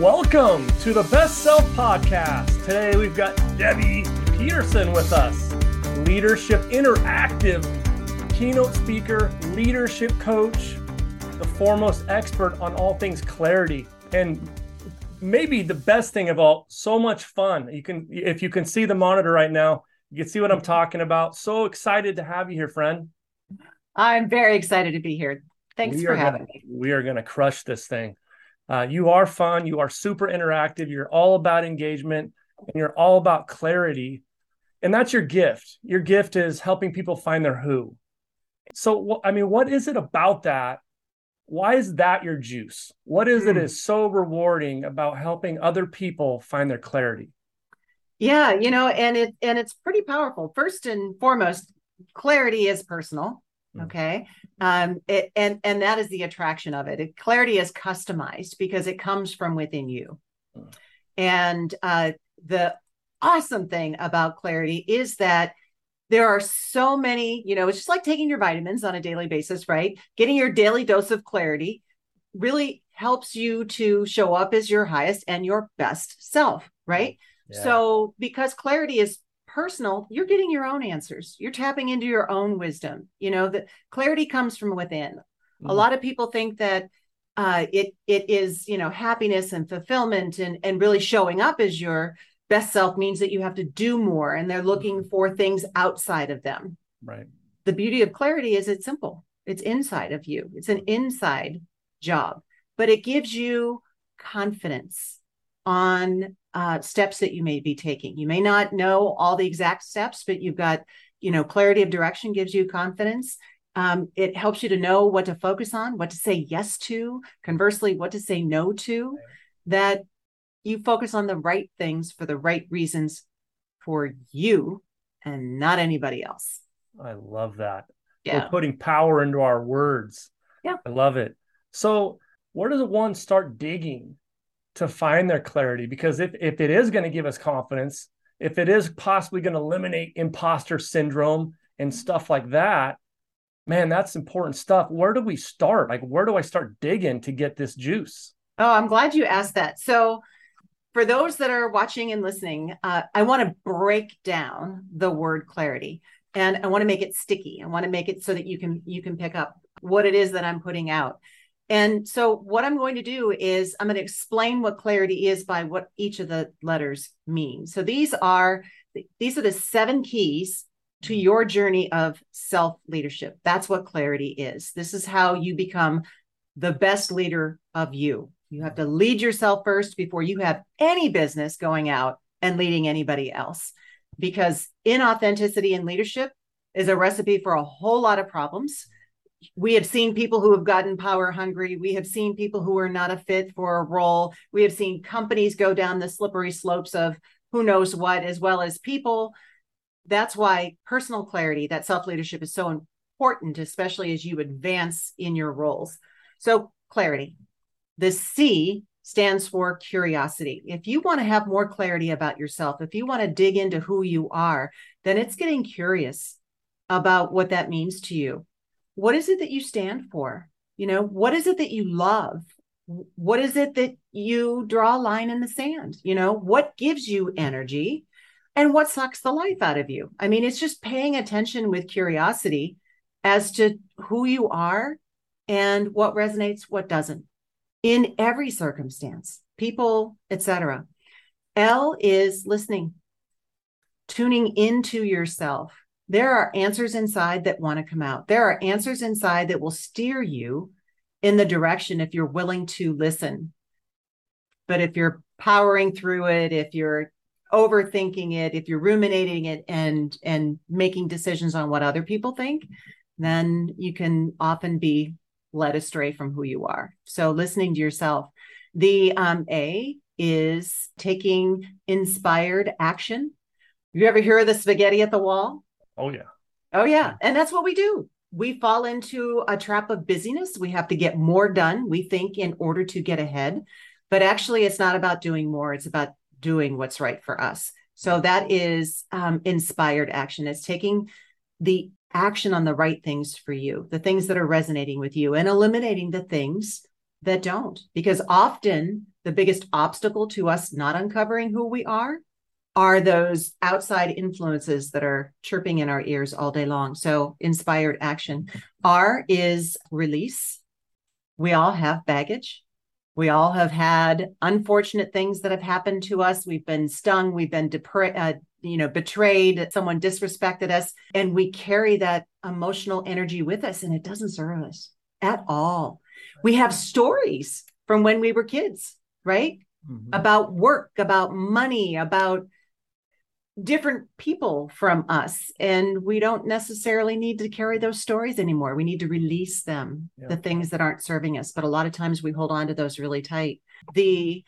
Welcome to the Best Self Podcast. Today we've got Debbie Peterson with us, Leadership Interactive keynote speaker, leadership coach, the foremost expert on all things clarity. And maybe the best thing of all, so much fun. You can, if you can see the monitor right now, you can see what I'm talking about. So excited to have you here, friend. I'm very excited to be here. Thanks we for having gonna, me. We are going to crush this thing. Uh, you are fun. You are super interactive. You're all about engagement and you're all about clarity. And that's your gift. Your gift is helping people find their who. So, I mean, what is it about that? Why is that your juice? What is it Hmm. so rewarding about helping other people find their clarity? Yeah, you know, and it and it's pretty powerful. First and foremost, clarity is personal. Mm. Okay. Um, it and and that is the attraction of it. it. Clarity is customized because it comes from within you. Mm. And uh the awesome thing about clarity is that there are so many, you know, it's just like taking your vitamins on a daily basis, right? Getting your daily dose of clarity really helps you to show up as your highest and your best self, right? Yeah. So, because clarity is personal, you're getting your own answers. You're tapping into your own wisdom. You know, that clarity comes from within. A Mm. lot of people think that uh, it it is, you know, happiness and fulfillment and and really showing up as your best self means that you have to do more and they're looking for things outside of them. right. The beauty of clarity is it's simple. It's inside of you. It's an inside job, but it gives you confidence on uh, steps that you may be taking. You may not know all the exact steps, but you've got, you know, clarity of direction gives you confidence. Um, it helps you to know what to focus on, what to say yes to, conversely, what to say no to, that you focus on the right things for the right reasons for you and not anybody else. I love that. Yeah. We're putting power into our words. Yeah. I love it. So, where does one start digging to find their clarity? Because if, if it is going to give us confidence, if it is possibly going to eliminate imposter syndrome and stuff like that, man, that's important stuff. Where do we start? Like, where do I start digging to get this juice? Oh, I'm glad you asked that. So, for those that are watching and listening, uh, I want to break down the word clarity, and I want to make it sticky. I want to make it so that you can you can pick up what it is that I'm putting out. And so, what I'm going to do is I'm going to explain what clarity is by what each of the letters mean. So these are these are the seven keys to your journey of self leadership. That's what clarity is. This is how you become the best leader of you. You have to lead yourself first before you have any business going out and leading anybody else. Because inauthenticity in leadership is a recipe for a whole lot of problems. We have seen people who have gotten power hungry. We have seen people who are not a fit for a role. We have seen companies go down the slippery slopes of who knows what, as well as people. That's why personal clarity, that self leadership is so important, especially as you advance in your roles. So, clarity. The C stands for curiosity. If you want to have more clarity about yourself, if you want to dig into who you are, then it's getting curious about what that means to you. What is it that you stand for? You know, what is it that you love? What is it that you draw a line in the sand? You know, what gives you energy and what sucks the life out of you? I mean, it's just paying attention with curiosity as to who you are and what resonates, what doesn't in every circumstance, people, etc. L is listening, tuning into yourself. There are answers inside that want to come out. There are answers inside that will steer you in the direction if you're willing to listen. But if you're powering through it, if you're overthinking it, if you're ruminating it and and making decisions on what other people think, then you can often be led astray from who you are. So listening to yourself. The um, A is taking inspired action. You ever hear of the spaghetti at the wall? Oh, yeah. Oh, yeah. And that's what we do. We fall into a trap of busyness. We have to get more done, we think, in order to get ahead. But actually, it's not about doing more, it's about doing what's right for us. So that is um, inspired action. It's taking the action on the right things for you, the things that are resonating with you, and eliminating the things that don't. Because often the biggest obstacle to us not uncovering who we are are those outside influences that are chirping in our ears all day long. So, inspired action. R is release. We all have baggage. We all have had unfortunate things that have happened to us. We've been stung, we've been depra- uh, you know, betrayed, someone disrespected us, and we carry that emotional energy with us and it doesn't serve us at all. We have stories from when we were kids, right? Mm-hmm. About work, about money, about different people from us and we don't necessarily need to carry those stories anymore. We need to release them yeah. the things that aren't serving us but a lot of times we hold on to those really tight. The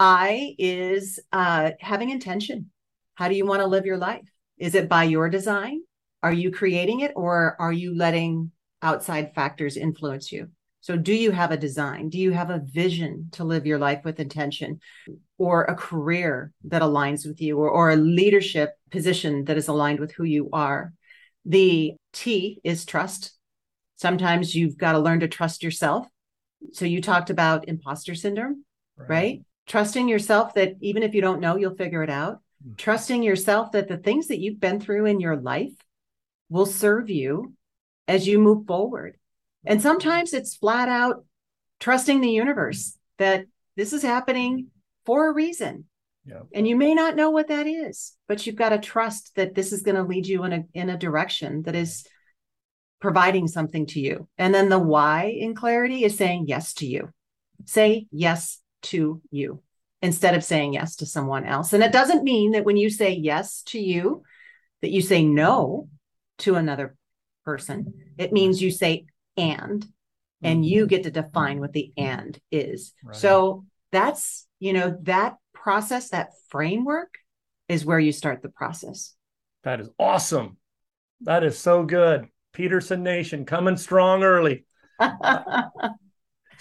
i is uh, having intention. How do you want to live your life? Is it by your design? Are you creating it or are you letting outside factors influence you so, do you have a design? Do you have a vision to live your life with intention or a career that aligns with you or, or a leadership position that is aligned with who you are? The T is trust. Sometimes you've got to learn to trust yourself. So, you talked about imposter syndrome, right? right? Trusting yourself that even if you don't know, you'll figure it out. Mm-hmm. Trusting yourself that the things that you've been through in your life will serve you as you move forward and sometimes it's flat out trusting the universe that this is happening for a reason. Yeah. And you may not know what that is, but you've got to trust that this is going to lead you in a in a direction that is providing something to you. And then the why in clarity is saying yes to you. Say yes to you instead of saying yes to someone else. And it doesn't mean that when you say yes to you that you say no to another person. It means you say and and you mm-hmm. get to define what the and is. Right. so that's you know that process that framework is where you start the process. That is awesome. That is so good. Peterson nation coming strong early.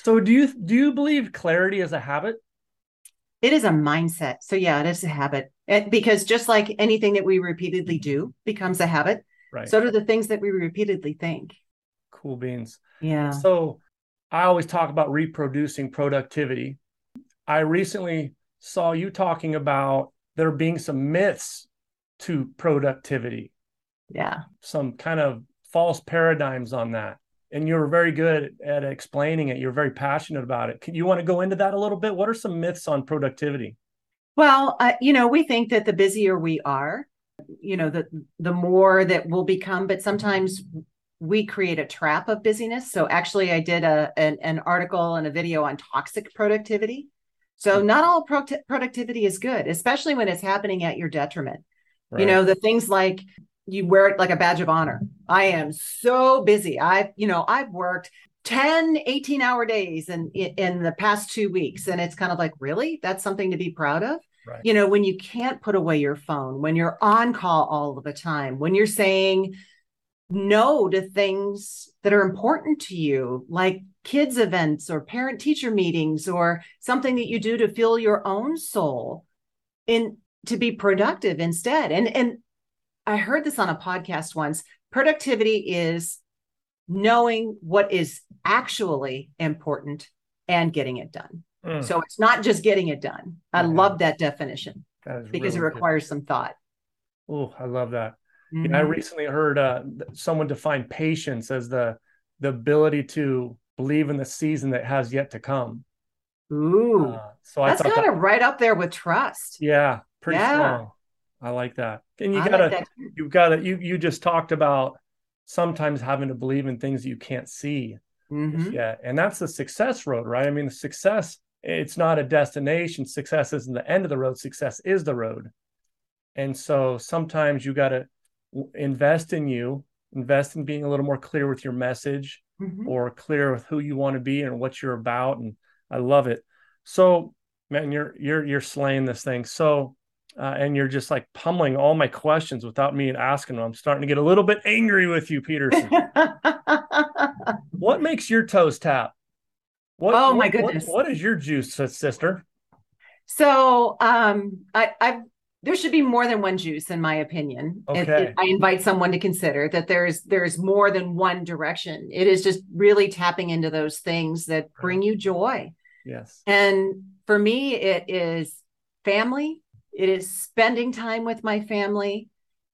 So do you do you believe clarity is a habit? It is a mindset. So yeah it is a habit. It, because just like anything that we repeatedly do becomes a habit right. so do the things that we repeatedly think cool beans. Yeah. So I always talk about reproducing productivity. I recently saw you talking about there being some myths to productivity. Yeah. Some kind of false paradigms on that. And you're very good at explaining it. You're very passionate about it. Can you want to go into that a little bit? What are some myths on productivity? Well, uh, you know, we think that the busier we are, you know, the the more that we'll become, but sometimes we create a trap of busyness. So actually, I did a an, an article and a video on toxic productivity. So hmm. not all pro- productivity is good, especially when it's happening at your detriment. Right. You know, the things like you wear it like a badge of honor. I am so busy. I've, you know, I've worked 10, 18 hour days in, in the past two weeks. And it's kind of like, really? That's something to be proud of? Right. You know, when you can't put away your phone, when you're on call all of the time, when you're saying, no to things that are important to you, like kids' events or parent teacher meetings or something that you do to fill your own soul in to be productive instead. And and I heard this on a podcast once. Productivity is knowing what is actually important and getting it done. Mm. So it's not just getting it done. I yeah. love that definition that because really it requires good. some thought. Oh, I love that. Mm-hmm. I recently heard uh, someone define patience as the the ability to believe in the season that has yet to come. Ooh, uh, so that's kind that, of right up there with trust. Yeah, pretty yeah. strong. I like that. And you I gotta, like you gotta, you you just talked about sometimes having to believe in things you can't see mm-hmm. yet, and that's the success road, right? I mean, the success it's not a destination. Success isn't the end of the road. Success is the road. And so sometimes you got to invest in you, invest in being a little more clear with your message mm-hmm. or clear with who you want to be and what you're about. And I love it. So, man, you're you're you're slaying this thing. So, uh, and you're just like pummeling all my questions without me asking them. I'm starting to get a little bit angry with you, Peterson. what makes your toes tap? What, oh my goodness! What, what is your juice, sister? So, um, I, I've there should be more than one juice in my opinion okay. It, it, i invite someone to consider that there's there's more than one direction it is just really tapping into those things that bring you joy Yes. And for me, it is family, it is spending time with my family,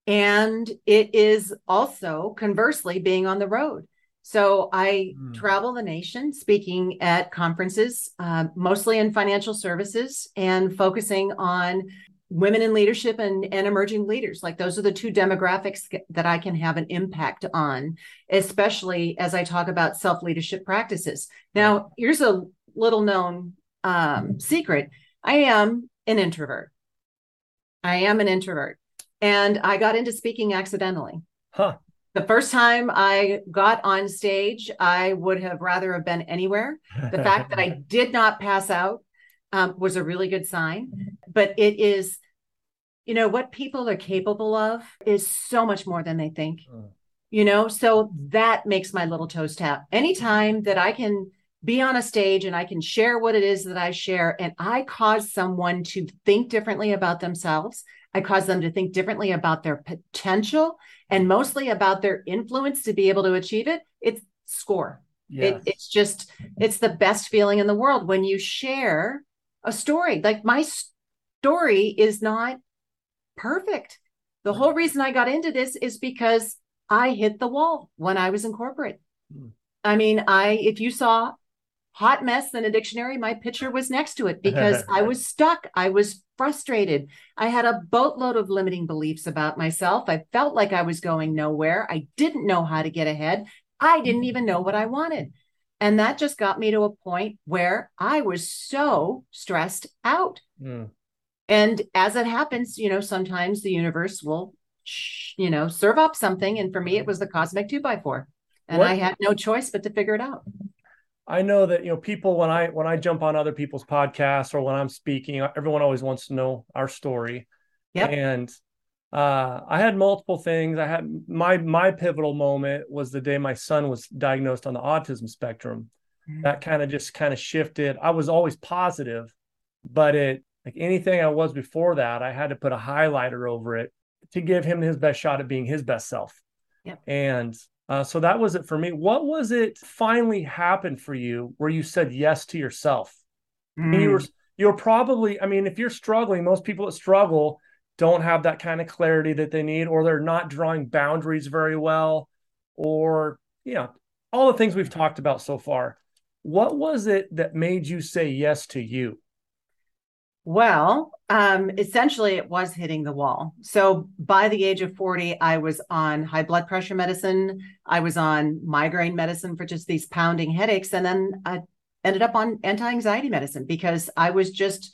and it is also conversely being on the road. So I mm. travel the nation speaking at conferences, uh, mostly in financial services and focusing on women in leadership and, and emerging leaders. Like those are the two demographics that I can have an impact on, especially as I talk about self leadership practices. Now, here's a little known um, secret I am an introvert. I am an introvert. And I got into speaking accidentally. Huh the first time I got on stage, I would have rather have been anywhere. The fact that I did not pass out um, was a really good sign. But it is, you know, what people are capable of is so much more than they think. Mm. You know, so that makes my little toes tap. Anytime that I can be on a stage and I can share what it is that I share, and I cause someone to think differently about themselves, I cause them to think differently about their potential and mostly about their influence to be able to achieve it. It's score. It, it's just, it's the best feeling in the world when you share a story. Like my story is not perfect. The whole reason I got into this is because I hit the wall when I was in corporate. Hmm. I mean, I, if you saw hot mess in a dictionary, my picture was next to it because I was stuck. I was frustrated. I had a boatload of limiting beliefs about myself. I felt like I was going nowhere. I didn't know how to get ahead. I didn't even know what I wanted. And that just got me to a point where I was so stressed out. Mm. And as it happens, you know, sometimes the universe will, you know, serve up something. And for me, it was the cosmic two by four. And what? I had no choice but to figure it out. I know that you know people when I when I jump on other people's podcasts or when I'm speaking, everyone always wants to know our story. Yeah. And uh, I had multiple things. I had my my pivotal moment was the day my son was diagnosed on the autism spectrum. Mm-hmm. That kind of just kind of shifted. I was always positive, but it like anything I was before that, I had to put a highlighter over it to give him his best shot at being his best self. Yeah. And uh, so that was it for me. What was it finally happened for you where you said yes to yourself? Mm. You were you were probably, I mean, if you're struggling, most people that struggle don't have that kind of clarity that they need, or they're not drawing boundaries very well, or you know, all the things we've talked about so far. What was it that made you say yes to you? Well, um, essentially, it was hitting the wall. So by the age of 40, I was on high blood pressure medicine. I was on migraine medicine for just these pounding headaches. And then I ended up on anti anxiety medicine because I was just,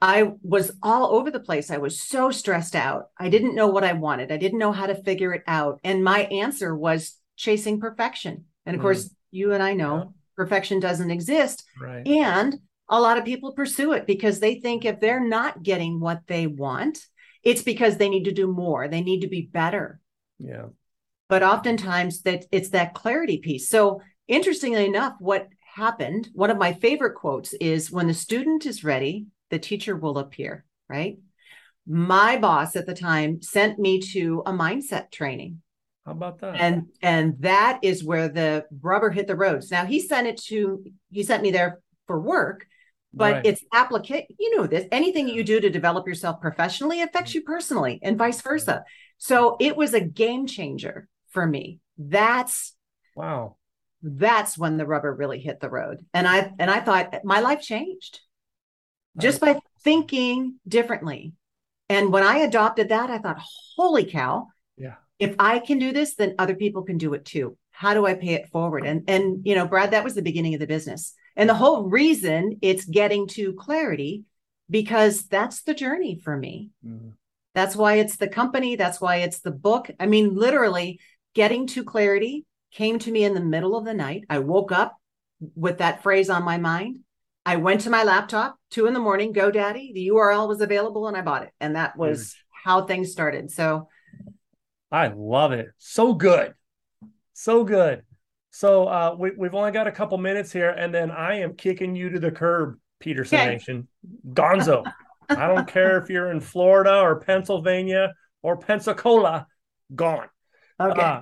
I was all over the place. I was so stressed out. I didn't know what I wanted, I didn't know how to figure it out. And my answer was chasing perfection. And of mm. course, you and I know yeah. perfection doesn't exist. Right. And a lot of people pursue it because they think if they're not getting what they want, it's because they need to do more. They need to be better. Yeah. But oftentimes that it's that clarity piece. So interestingly enough, what happened, one of my favorite quotes is when the student is ready, the teacher will appear, right? My boss at the time sent me to a mindset training. How about that? And and that is where the rubber hit the roads. Now he sent it to he sent me there for work, but right. it's application you know this anything you do to develop yourself professionally affects you personally and vice versa so it was a game changer for me that's wow that's when the rubber really hit the road and i and i thought my life changed just by thinking differently and when i adopted that i thought holy cow yeah if i can do this then other people can do it too how do i pay it forward and and you know brad that was the beginning of the business and the whole reason it's getting to clarity because that's the journey for me. Mm-hmm. That's why it's the company. That's why it's the book. I mean, literally, getting to clarity came to me in the middle of the night. I woke up with that phrase on my mind. I went to my laptop, two in the morning, GoDaddy. The URL was available and I bought it. And that was mm-hmm. how things started. So I love it. So good. So good. So uh, we, we've only got a couple minutes here, and then I am kicking you to the curb, Peterson okay. Nation. Gonzo. I don't care if you're in Florida or Pennsylvania or Pensacola, gone. Okay. Uh,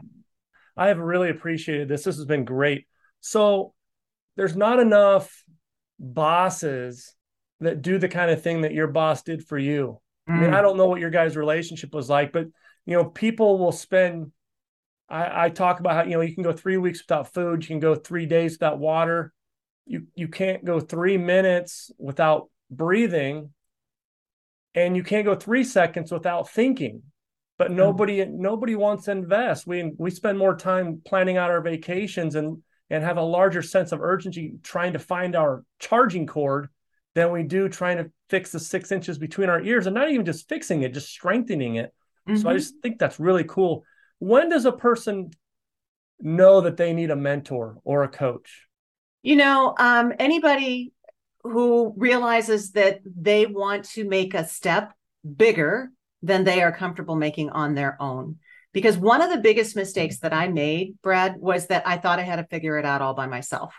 I have really appreciated this. This has been great. So there's not enough bosses that do the kind of thing that your boss did for you. Mm. I mean, I don't know what your guys' relationship was like, but you know, people will spend. I, I talk about how you know you can go three weeks without food, you can go three days without water, you you can't go three minutes without breathing, and you can't go three seconds without thinking. But Mm. nobody nobody wants to invest. We we spend more time planning out our vacations and and have a larger sense of urgency trying to find our charging cord than we do trying to fix the six inches between our ears and not even just fixing it, just strengthening it. So I Mhm. just think that's really cool. When does a person know that they need a mentor or a coach? You know, um, anybody who realizes that they want to make a step bigger than they are comfortable making on their own. Because one of the biggest mistakes that I made, Brad, was that I thought I had to figure it out all by myself.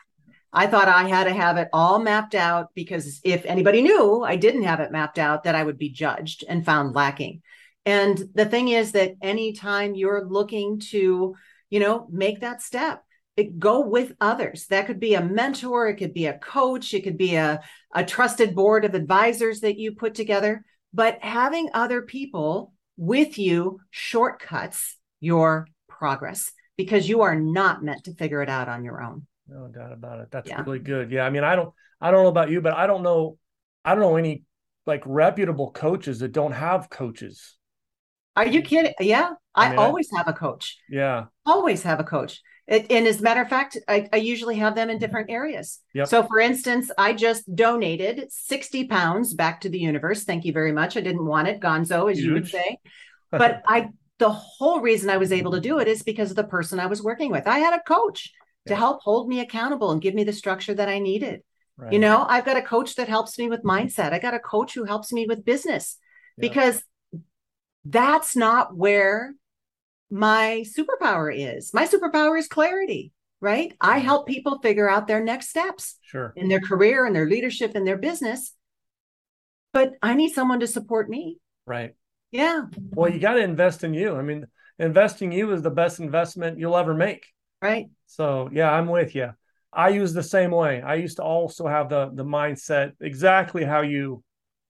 I thought I had to have it all mapped out because if anybody knew I didn't have it mapped out, that I would be judged and found lacking. And the thing is that anytime you're looking to, you know, make that step, it, go with others. That could be a mentor, it could be a coach, it could be a, a trusted board of advisors that you put together. But having other people with you shortcuts your progress because you are not meant to figure it out on your own. No doubt about it. That's Yeah. really good. Yeah. I mean, I don't I don't know about you, but I don't know I don't know any like reputable coaches that don't have coaches. Are you kidding? Yeah, I, I mean, I- always have a coach. Yeah. always have a coach. It, and as a matter of fact, I, I usually have them in mm-hmm. different areas. Yep. So, for instance, I just donated 60 pounds back to the universe. Thank you very much. I didn't want it, gonzo, as you would say. But I, the whole reason I was able to do it is because of the person I was working with. I had a coach to help hold me accountable and give me the structure that I needed. Right. You know, I've got a coach that helps me with mm-hmm. mindset. I got a coach who helps me with business Yeah. because that's not where my superpower is. My superpower is clarity, right? I Mhm. help people figure out their next steps Sure. in their career and their leadership and their business. But I need someone to support me. Right. Yeah, Well, you got to invest in you. I mean, investing you is the best investment you'll ever make. right. So yeah, I'm with you. I use the same way. I used to also have the the mindset exactly how you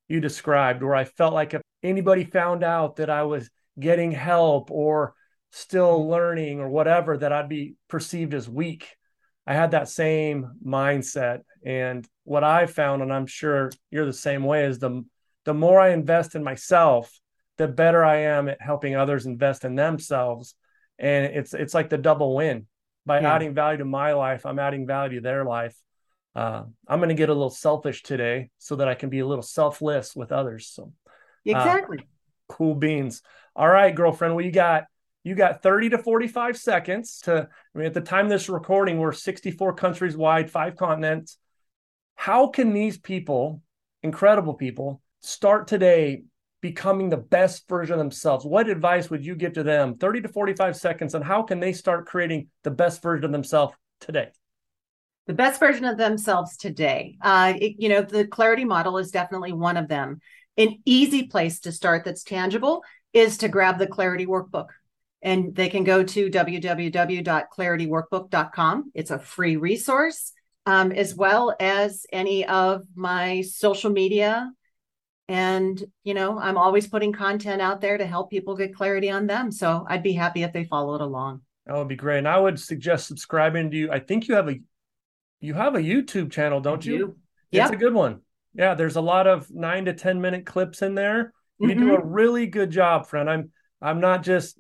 you described, where I felt like if anybody found out that I was getting help or still learning or whatever, that I'd be perceived as weak. I had that same mindset. And what I found, and I'm sure you're the same way, is the the more I invest in myself, the better I am at helping others invest in themselves. And it's it's like the double win by Yeah. adding value to my life, I'm adding value to their life. Uh, I'm going to get a little selfish today so that I can be a little selfless with others. So Exactly. cool beans. All right, girlfriend. Well, you got you got 30 to 45 seconds to. I mean, at the time of this recording, we're 64 countries wide, five continents. How can these people, incredible people, start today becoming the best version of themselves? What advice would you give to them? 30 to 45 seconds, and how can they start creating the best version of themselves today? the best version of themselves today. Uh, it- you know, the clarity model is definitely one of them. An easy place to start that's tangible is to grab the clarity workbook. And they can go to www.clarityworkbook.com. It's a free resource, um, as well as any of my social media. And, you know, I'm always putting content out there to help people get clarity on them. So I'd be happy if they followed along. That would be great. And I would suggest subscribing to you. I think you have a you have a YouTube channel, don't you? It's Yep. a good one. Yeah, there's a lot of nine to ten minute clips in there. You Mhm. do a really good job, friend. I'm I'm not just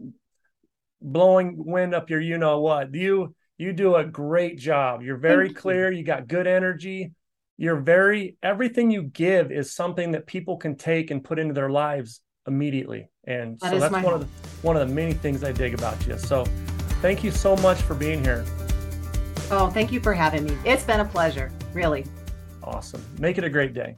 blowing wind up your you know what. You you do a great job. You're very Thank clear. You got good energy. You're very everything you give is something that people can take and put into their lives immediately. And That so that's one of the one of the many things I dig about you. So thank you so much for being here. Oh, thank you for having me. It's been a pleasure, really. Awesome. Make it a great day.